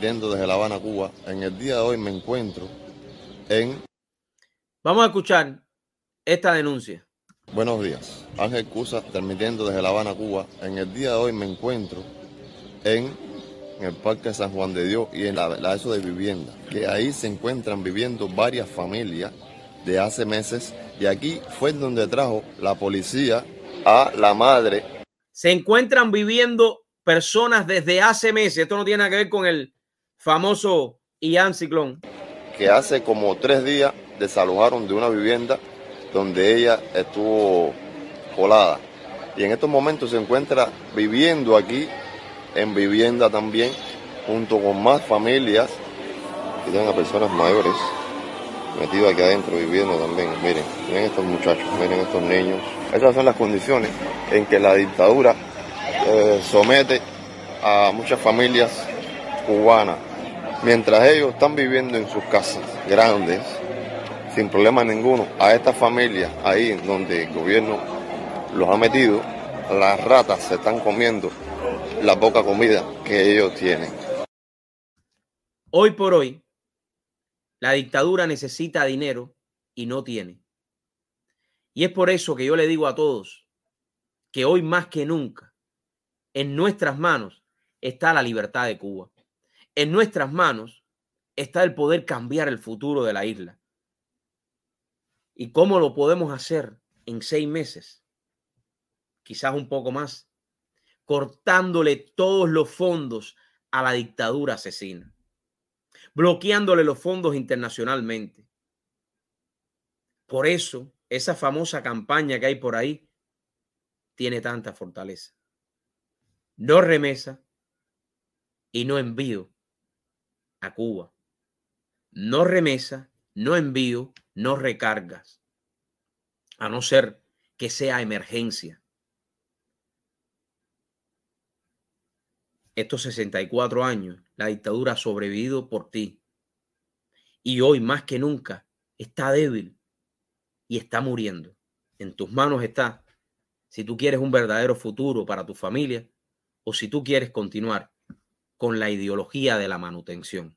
desde La Habana, Cuba. En el día de hoy me encuentro en... Vamos a escuchar esta denuncia. Buenos días. Ángel Cusa, transmitiendo desde La Habana, Cuba. En el día de hoy me encuentro en, el Parque San Juan de Dios y en la, la ESO de vivienda, que ahí se encuentran viviendo varias familias de hace meses y aquí fue donde trajo la policía a la madre. Se encuentran viviendo personas desde hace meses. Esto no tiene nada que ver con el famoso Ian Ciclón. Que hace como tres días desalojaron de una vivienda donde ella estuvo colada. Y en estos momentos se encuentra viviendo aquí, en vivienda también, junto con más familias. Y tienen a personas mayores metidos aquí adentro viviendo también. Miren, miren estos muchachos, miren estos niños. Esas son las condiciones en que la dictadura eh, somete a muchas familias cubanas. Mientras ellos están viviendo en sus casas grandes, sin problema ninguno, a estas familias ahí donde el gobierno los ha metido, las ratas se están comiendo la poca comida que ellos tienen. Hoy por hoy, la dictadura necesita dinero y no tiene. Y es por eso que yo le digo a todos que hoy más que nunca, en nuestras manos está la libertad de Cuba. En nuestras manos está el poder cambiar el futuro de la isla. ¿Y cómo lo podemos hacer en seis meses? Quizás un poco más, cortándole todos los fondos a la dictadura asesina bloqueándole los fondos internacionalmente. Por eso, esa famosa campaña que hay por ahí tiene tanta fortaleza. No remesa y no envío a Cuba. No remesa, no envío, no recargas. A no ser que sea emergencia. estos 64 años, la dictadura ha sobrevivido por ti. Y hoy más que nunca está débil y está muriendo. En tus manos está si tú quieres un verdadero futuro para tu familia o si tú quieres continuar con la ideología de la manutención.